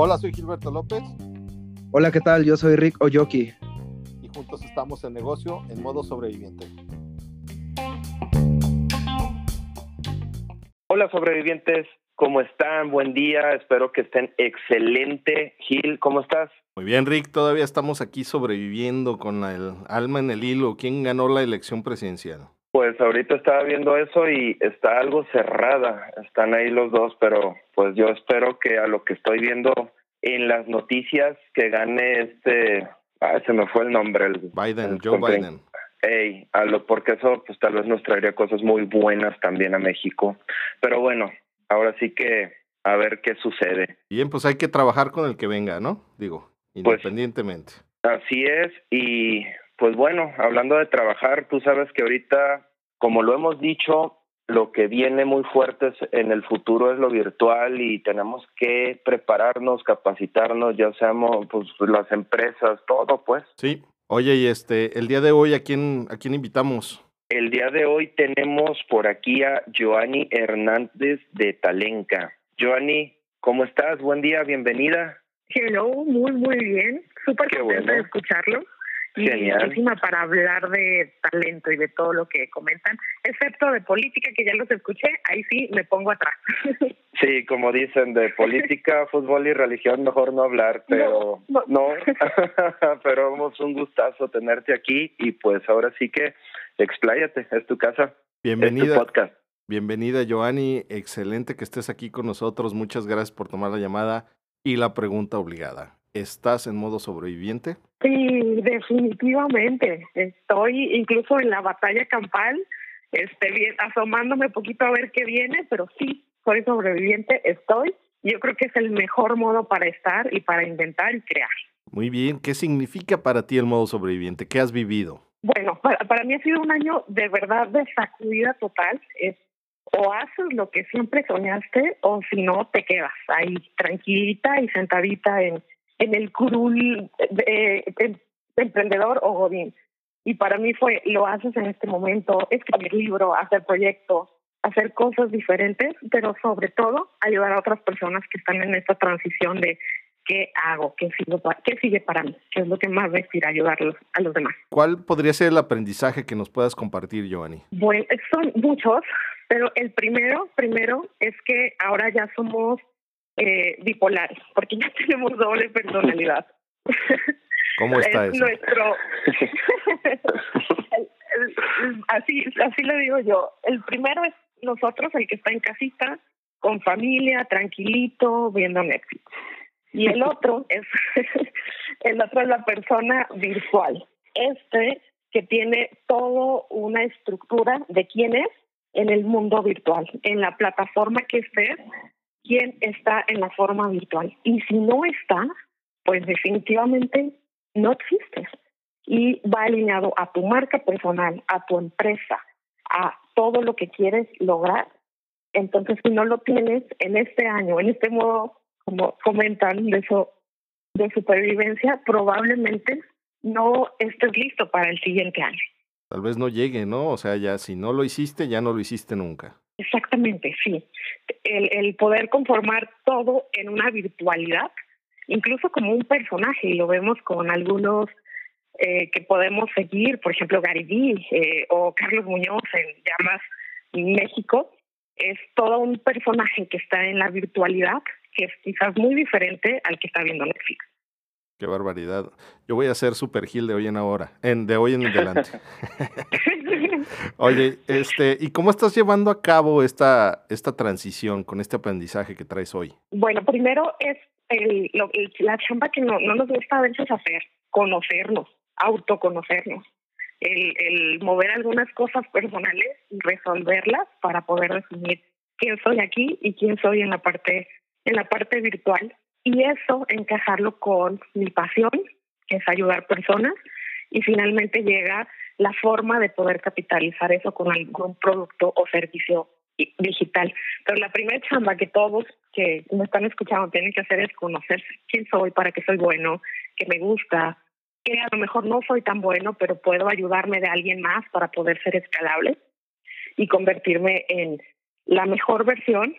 Hola, soy Gilberto López. Hola, ¿qué tal? Yo soy Rick Oyoki. Y juntos estamos en negocio en modo sobreviviente. Hola, sobrevivientes. ¿Cómo están? Buen día. Espero que estén excelente. Gil, ¿cómo estás? Muy bien, Rick. Todavía estamos aquí sobreviviendo con el alma en el hilo. ¿Quién ganó la elección presidencial? Pues ahorita estaba viendo eso y está algo cerrada. Están ahí los dos, pero pues yo espero que a lo que estoy viendo en las noticias que gane este, ah, se me fue el nombre, el Biden, Joe Biden. Ey, a lo porque eso pues tal vez nos traería cosas muy buenas también a México. Pero bueno, ahora sí que a ver qué sucede. Bien, pues hay que trabajar con el que venga, ¿no? Digo, pues, independientemente. así es y pues bueno, hablando de trabajar, tú sabes que ahorita, como lo hemos dicho, lo que viene muy fuerte en el futuro es lo virtual y tenemos que prepararnos, capacitarnos, ya seamos pues las empresas, todo pues. Sí. Oye, y este, el día de hoy, ¿a quién, a quién invitamos? El día de hoy tenemos por aquí a Joanny Hernández de Talenca. Joanny, ¿cómo estás? Buen día, bienvenida. Hello, muy, muy bien. Súper contenta de escucharlo y para hablar de talento y de todo lo que comentan, excepto de política, que ya los escuché, ahí sí me pongo atrás. Sí, como dicen, de política, fútbol y religión mejor no hablar, pero no, no. pero es un gustazo tenerte aquí y pues ahora sí que expláyate, es tu casa. Bienvenida. Es podcast. Bienvenida, Joanny. Excelente que estés aquí con nosotros. Muchas gracias por tomar la llamada y la pregunta obligada. ¿Estás en modo sobreviviente? Sí, definitivamente. Estoy incluso en la batalla campal, este, bien, asomándome poquito a ver qué viene, pero sí, soy sobreviviente, estoy. Yo creo que es el mejor modo para estar y para inventar y crear. Muy bien, ¿qué significa para ti el modo sobreviviente? ¿Qué has vivido? Bueno, para, para mí ha sido un año de verdad de sacudida total. Es o haces lo que siempre soñaste o si no te quedas ahí tranquilita y sentadita en, en el curul de, emprendedor o godín. Y para mí fue, lo haces en este momento, escribir libro, hacer proyectos, hacer cosas diferentes, pero sobre todo ayudar a otras personas que están en esta transición de qué hago, qué sigue qué sigue para mí, qué es lo que más me inspira ayudarlos a los demás. ¿Cuál podría ser el aprendizaje que nos puedas compartir, Giovanni? Bueno, son muchos, pero el primero, primero es que ahora ya somos eh, bipolares, porque ya tenemos doble personalidad. ¿Cómo está es Nuestro... así, así lo digo yo. El primero es nosotros, el que está en casita, con familia, tranquilito, viendo Netflix. Y el otro es el otro es la persona virtual. Este que tiene todo una estructura de quién es en el mundo virtual, en la plataforma que estés, quién está en la forma virtual. Y si no está, pues definitivamente no existes. Y va alineado a tu marca personal, a tu empresa, a todo lo que quieres lograr. Entonces, si no lo tienes en este año, en este modo, como comentan, de eso, de supervivencia, probablemente no estés listo para el siguiente año. Tal vez no llegue, ¿no? O sea, ya si no lo hiciste, ya no lo hiciste nunca. Exactamente, sí. El, el poder conformar todo en una virtualidad, incluso como un personaje, y lo vemos con algunos eh, que podemos seguir, por ejemplo, Gary Vee eh, o Carlos Muñoz en Llamas México, es todo un personaje que está en la virtualidad, que es quizás muy diferente al que está viendo Netflix. Qué barbaridad. Yo voy a ser super Gil de hoy en ahora, en, de hoy en adelante. Oye, este, ¿y cómo estás llevando a cabo esta, esta transición con este aprendizaje que traes hoy? Bueno, primero es el, la chamba que no, no nos gusta a veces hacer, conocernos, autoconocernos. El, el mover algunas cosas personales y resolverlas para poder definir quién soy aquí y quién soy en la parte en la parte virtual y eso encajarlo con mi pasión, que es ayudar personas, y finalmente llega la forma de poder capitalizar eso con algún producto o servicio digital. Pero la primera chamba que todos que me están escuchando tienen que hacer es conocer quién soy, para qué soy bueno, qué me gusta, que a lo mejor no soy tan bueno, pero puedo ayudarme de alguien más para poder ser escalable y convertirme en la mejor versión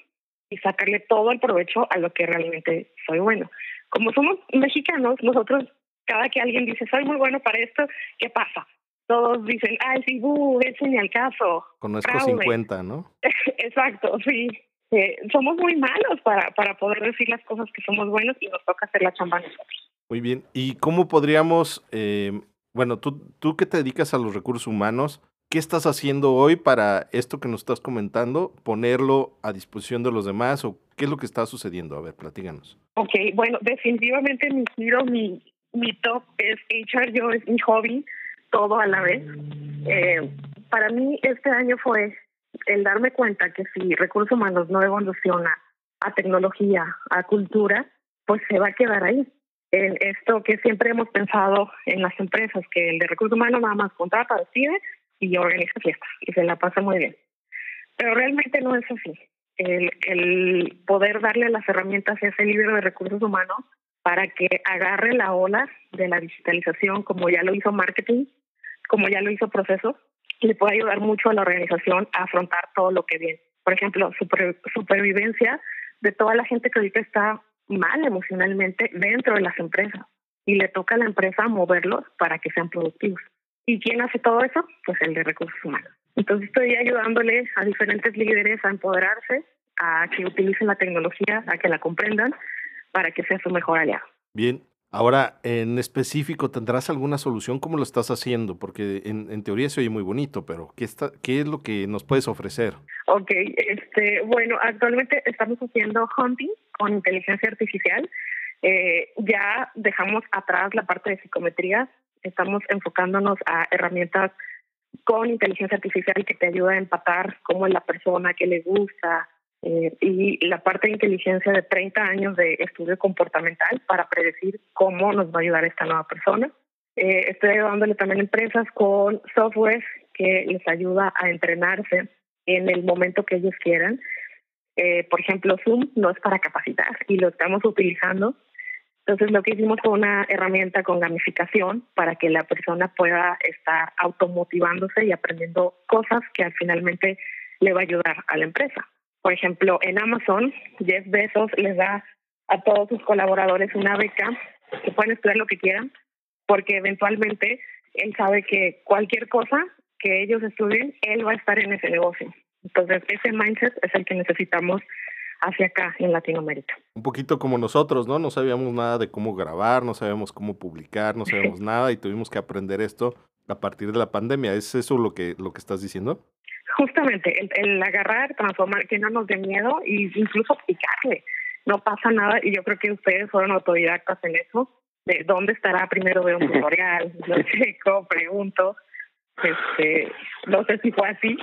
y sacarle todo el provecho a lo que realmente soy bueno. Como somos mexicanos, nosotros, cada que alguien dice, soy muy bueno para esto, ¿qué pasa? Todos dicen, ay, sí, buh, ni al caso. Conozco 50, ¿no? Exacto, sí. Eh, somos muy malos para, para poder decir las cosas que somos buenos y nos toca hacer la chamba nosotros. Muy bien. ¿Y cómo podríamos, eh, bueno, tú, tú que te dedicas a los recursos humanos, ¿Qué estás haciendo hoy para esto que nos estás comentando, ponerlo a disposición de los demás o qué es lo que está sucediendo? A ver, platíganos. Ok, bueno, definitivamente mi giro, mi, mi top es HR, yo es mi hobby, todo a la vez. Eh, para mí este año fue el darme cuenta que si recursos humanos no evoluciona a tecnología, a cultura, pues se va a quedar ahí. En esto que siempre hemos pensado en las empresas, que el de recursos humanos nada más contrata, decide y organiza fiestas y se la pasa muy bien. Pero realmente no es así. El, el poder darle las herramientas a ese líder de recursos humanos para que agarre la ola de la digitalización, como ya lo hizo marketing, como ya lo hizo procesos, le puede ayudar mucho a la organización a afrontar todo lo que viene. Por ejemplo, super, supervivencia de toda la gente que ahorita está mal emocionalmente dentro de las empresas y le toca a la empresa moverlos para que sean productivos. ¿Y quién hace todo eso? Pues el de recursos humanos. Entonces estoy ayudándole a diferentes líderes a empoderarse, a que utilicen la tecnología, a que la comprendan, para que sea su mejor aliado. Bien, ahora en específico, ¿tendrás alguna solución? ¿Cómo lo estás haciendo? Porque en, teoría se oye muy bonito, pero ¿qué, está, ¿qué es lo que nos puedes ofrecer? Ok, este, bueno, actualmente estamos haciendo hunting con inteligencia artificial. Eh, ya dejamos atrás la parte de psicometría, estamos enfocándonos a herramientas con inteligencia artificial que te ayuda a empatar cómo es la persona, qué le gusta, eh, y la parte de inteligencia de 30 años de estudio comportamental para predecir cómo nos va a ayudar esta nueva persona. Eh, estoy ayudándole también a empresas con software que les ayuda a entrenarse en el momento que ellos quieran. Eh, por ejemplo, Zoom no es para capacitar y lo estamos utilizando entonces lo que hicimos fue una herramienta con gamificación para que la persona pueda estar automotivándose y aprendiendo cosas que al finalmente le va a ayudar a la empresa. Por ejemplo, en Amazon, Jeff Bezos les da a todos sus colaboradores una beca que pueden estudiar lo que quieran, porque eventualmente él sabe que cualquier cosa que ellos estudien, él va a estar en ese negocio. Entonces, ese mindset es el que necesitamos hacia acá en Latinoamérica. Un poquito como nosotros, ¿no? No sabíamos nada de cómo grabar, no sabíamos cómo publicar, no sabíamos nada y tuvimos que aprender esto a partir de la pandemia. ¿Es eso lo que, lo que estás diciendo? Justamente, el, agarrar, transformar, que no nos dé miedo e incluso picarle. No pasa nada y yo creo que ustedes fueron autodidactas en eso. De dónde estará primero de un tutorial, lo checo, pregunto. Este, no sé si fue así,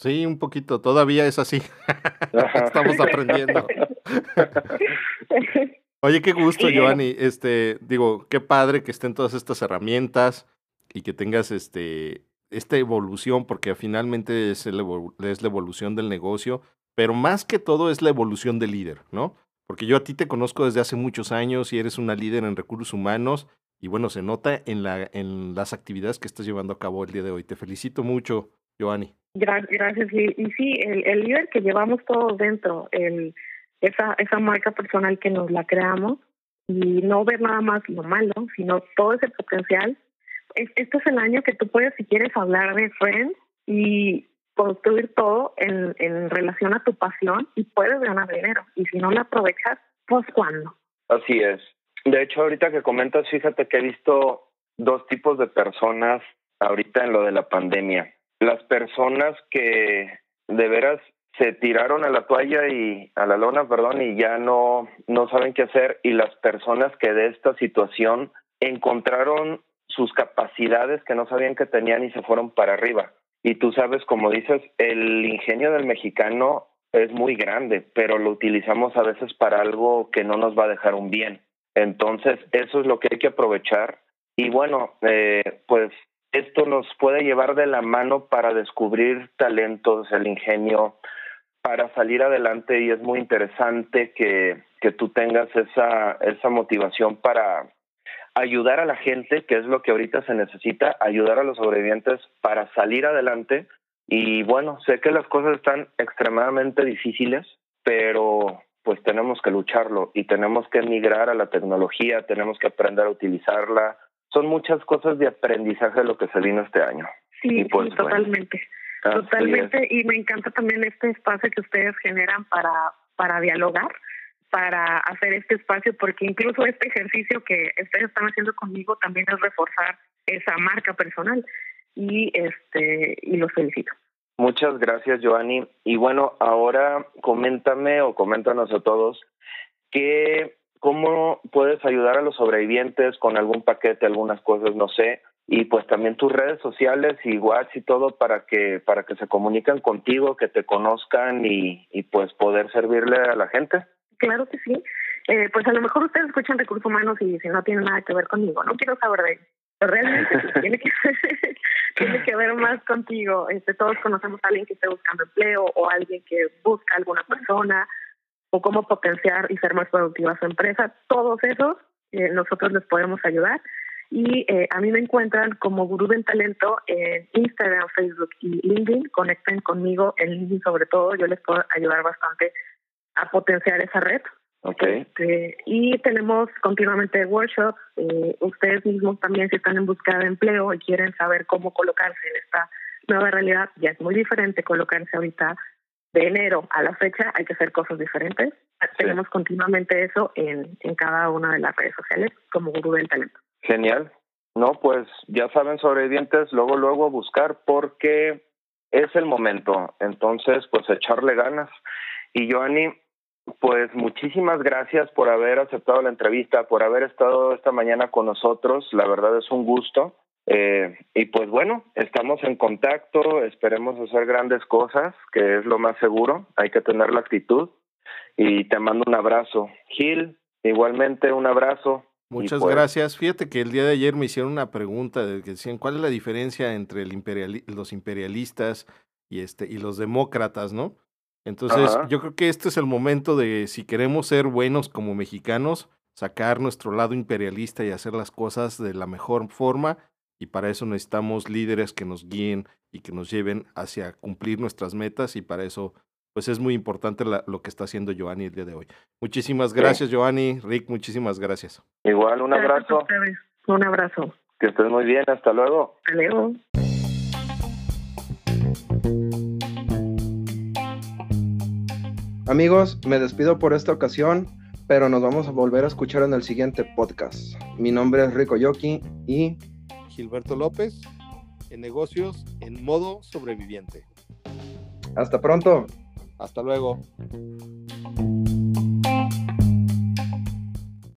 Sí, un poquito, todavía es así. Estamos aprendiendo. Oye, qué gusto, Giovanni. Este, digo, qué padre que estén todas estas herramientas y que tengas este esta evolución, porque finalmente es, es la evolución del negocio, pero más que todo es la evolución del líder, ¿no? Porque yo a ti te conozco desde hace muchos años y eres una líder en recursos humanos y bueno, se nota en, la, en las actividades que estás llevando a cabo el día de hoy. Te felicito mucho, Giovanni. Gracias. Y, sí, el, el, líder que llevamos todos dentro, el, esa, esa marca personal que nos la creamos y no ver nada más lo malo, sino todo ese potencial. Este es el año que tú puedes, si quieres, hablar de Friends y construir todo en, en relación a tu pasión y puedes ganar dinero. Y si no lo aprovechas, pues ¿cuándo? Así es. De hecho, ahorita que comentas, fíjate que he visto dos tipos de personas ahorita en lo de la pandemia las personas que de veras se tiraron a la toalla y a la lona, perdón, y ya no no saben qué hacer y las personas que de esta situación encontraron sus capacidades que no sabían que tenían y se fueron para arriba. Y tú sabes, como dices, el ingenio del mexicano es muy grande, pero lo utilizamos a veces para algo que no nos va a dejar un bien. Entonces, eso es lo que hay que aprovechar. Y bueno, eh, pues esto nos puede llevar de la mano para descubrir talentos, el ingenio, para salir adelante y es muy interesante que, que tú tengas esa, esa motivación para ayudar a la gente, que es lo que ahorita se necesita, ayudar a los sobrevivientes para salir adelante. Y bueno, sé que las cosas están extremadamente difíciles, pero pues tenemos que lucharlo y tenemos que migrar a la tecnología, tenemos que aprender a utilizarla. Son muchas cosas de aprendizaje lo que se vino este año. Sí, pues, totalmente. totalmente. Y me encanta también este espacio que ustedes generan para, para dialogar, para hacer este espacio, porque incluso este ejercicio que ustedes están haciendo conmigo también es reforzar esa marca personal. Y, este, y los felicito. Muchas gracias, Joanny. Y bueno, ahora coméntame o coméntanos a todos que cómo puedes ayudar a los sobrevivientes con algún paquete, algunas cosas, no sé, y pues también tus redes sociales y WhatsApp y todo para que para que se comuniquen contigo, que te conozcan y, y pues poder servirle a la gente. Claro que sí. Eh, pues a lo mejor ustedes escuchan recursos humanos y si no tiene nada que ver conmigo, no quiero saber de realmente tiene que tiene que ver más contigo. Este, todos conocemos a alguien que esté buscando empleo o alguien que busca alguna persona o cómo potenciar y ser más productiva su empresa. Todos esos eh, nosotros les podemos ayudar. Y eh, a mí me encuentran como Gurú del Talento en Instagram, Facebook y LinkedIn. Conecten conmigo en LinkedIn sobre todo. Yo les puedo ayudar bastante a potenciar esa red. Okay. Este, y tenemos continuamente workshops. Eh, ustedes mismos también, si están en busca de empleo y quieren saber cómo colocarse en esta nueva realidad, ya es muy diferente colocarse ahorita de enero a la fecha, hay que hacer cosas diferentes. Tenemos continuamente eso en, en cada una de las redes sociales como Gurú del Talento. Genial. No, pues ya saben, sobrevivientes, luego, luego buscar porque es el momento. Entonces, pues echarle ganas. Y Joanny, pues muchísimas gracias por haber aceptado la entrevista, por haber estado esta mañana con nosotros. La verdad es un gusto. Eh, y pues bueno, estamos en contacto, esperemos hacer grandes cosas, que es lo más seguro. Hay que tener la actitud. Y te mando un abrazo. Gil, igualmente un abrazo. Muchas pues gracias. Fíjate que el día de ayer me hicieron una pregunta de que decían cuál es la diferencia entre el imperial, los imperialistas y este y los demócratas, ¿no? Entonces, yo creo que este es el momento de, si queremos ser buenos como mexicanos, sacar nuestro lado imperialista y hacer las cosas de la mejor forma. Y para eso necesitamos líderes que nos guíen y que nos lleven hacia cumplir nuestras metas. Y para eso, pues es muy importante lo que está haciendo Joanny el día de hoy. Muchísimas gracias, Joanny. Rick, muchísimas gracias. Igual, un abrazo. Un abrazo. Que estés muy bien. Hasta luego. Hasta luego. Amigos, me despido por esta ocasión, pero nos vamos a volver a escuchar en el siguiente podcast. Mi nombre es Rico Yoki y Gilberto López en negocios en modo sobreviviente. Hasta pronto. Hasta luego.